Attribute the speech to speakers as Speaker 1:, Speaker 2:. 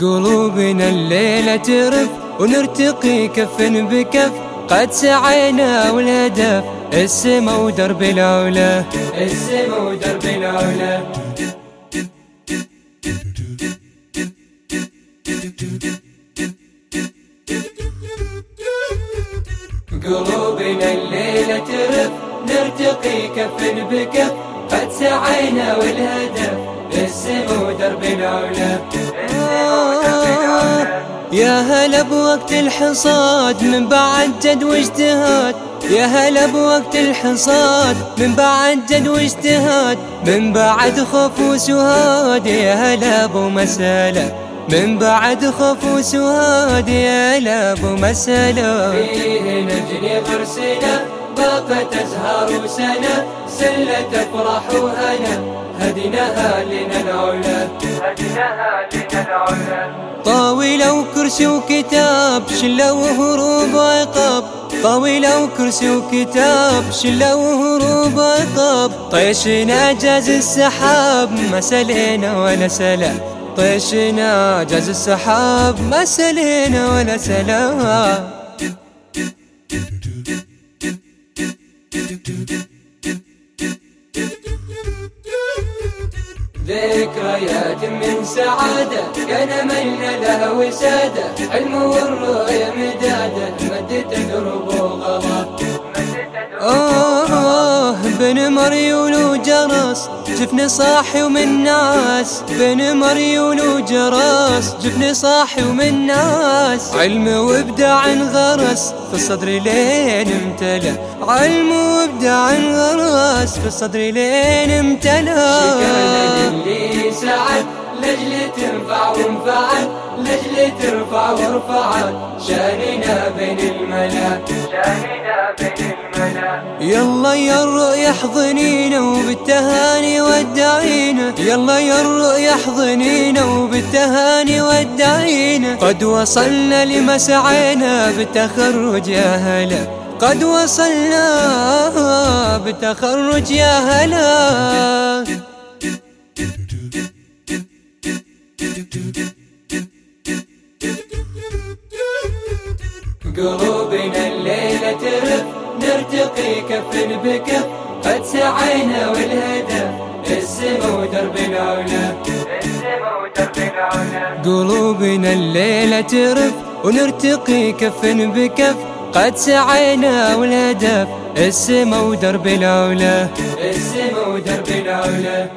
Speaker 1: قلوبنا الليلة ترف ونرتقي كف بكف. قد سعينا والهدف السما ودرب العلا. السما ودرب العلا. قلوبنا الليلة ترف نرتقي كف بكف. قد سعينا والهدف السما ودرب العلا. يا هلا بوقت الحصاد من بعد جد واجتهاد؟ يا هلا بوقت الحصاد من بعد جد واجتهاد؟ من بعد خوف وسهاد يا هلا أبو مسألة. من بعد خوف وسهاد يا هلا أبو مسألة. فيه نجني غرسنا. باقت ازهار وسنة سلة افرح وهنا هديناها لنا العلا لنا العلا طاولة وكرسي وكتاب شلة وهروب وعقاب. طاولة وكرسي وكتاب شلة وهروب وعقاب. طيشنا جاز السحاب ما سلينا ولا سلام طيشنا جاز السحاب ما سلينا ولا سلام ذكريات من سعادة كان ملنا لها وسادة. علم والرؤيا مدادة مدت درب وغلا آه بن مريول وجرس جفني صاحي ومن ناس بن مريول وجرس جفني صاحي ومن ناس علم وابداع غرس. في الصدر لين امتلى علم وابداع غرس. في الصدر لين امتلى شكرا للي سعد لجل تنفع وانفعت لجل ترفع ورفعت شاننا بين الملا الملا يلا يا الرؤيا احضنينا وبالتهاني ودعينا. يلا يا الرؤيا احضنينا وبالتهاني ودعينا. قد وصلنا لما سعينا بالتخرج يا هلا. قد وصلنا بالتخرج يا هلا. قلوبنا الليلة ترف نرتقي كف بكف قد سعينا والهدف السما ودرب العلا قلوبنا الليلة ترف ونرتقي كف بكف قد سعينا والهدف السما ودرب العلا السما ودرب العلا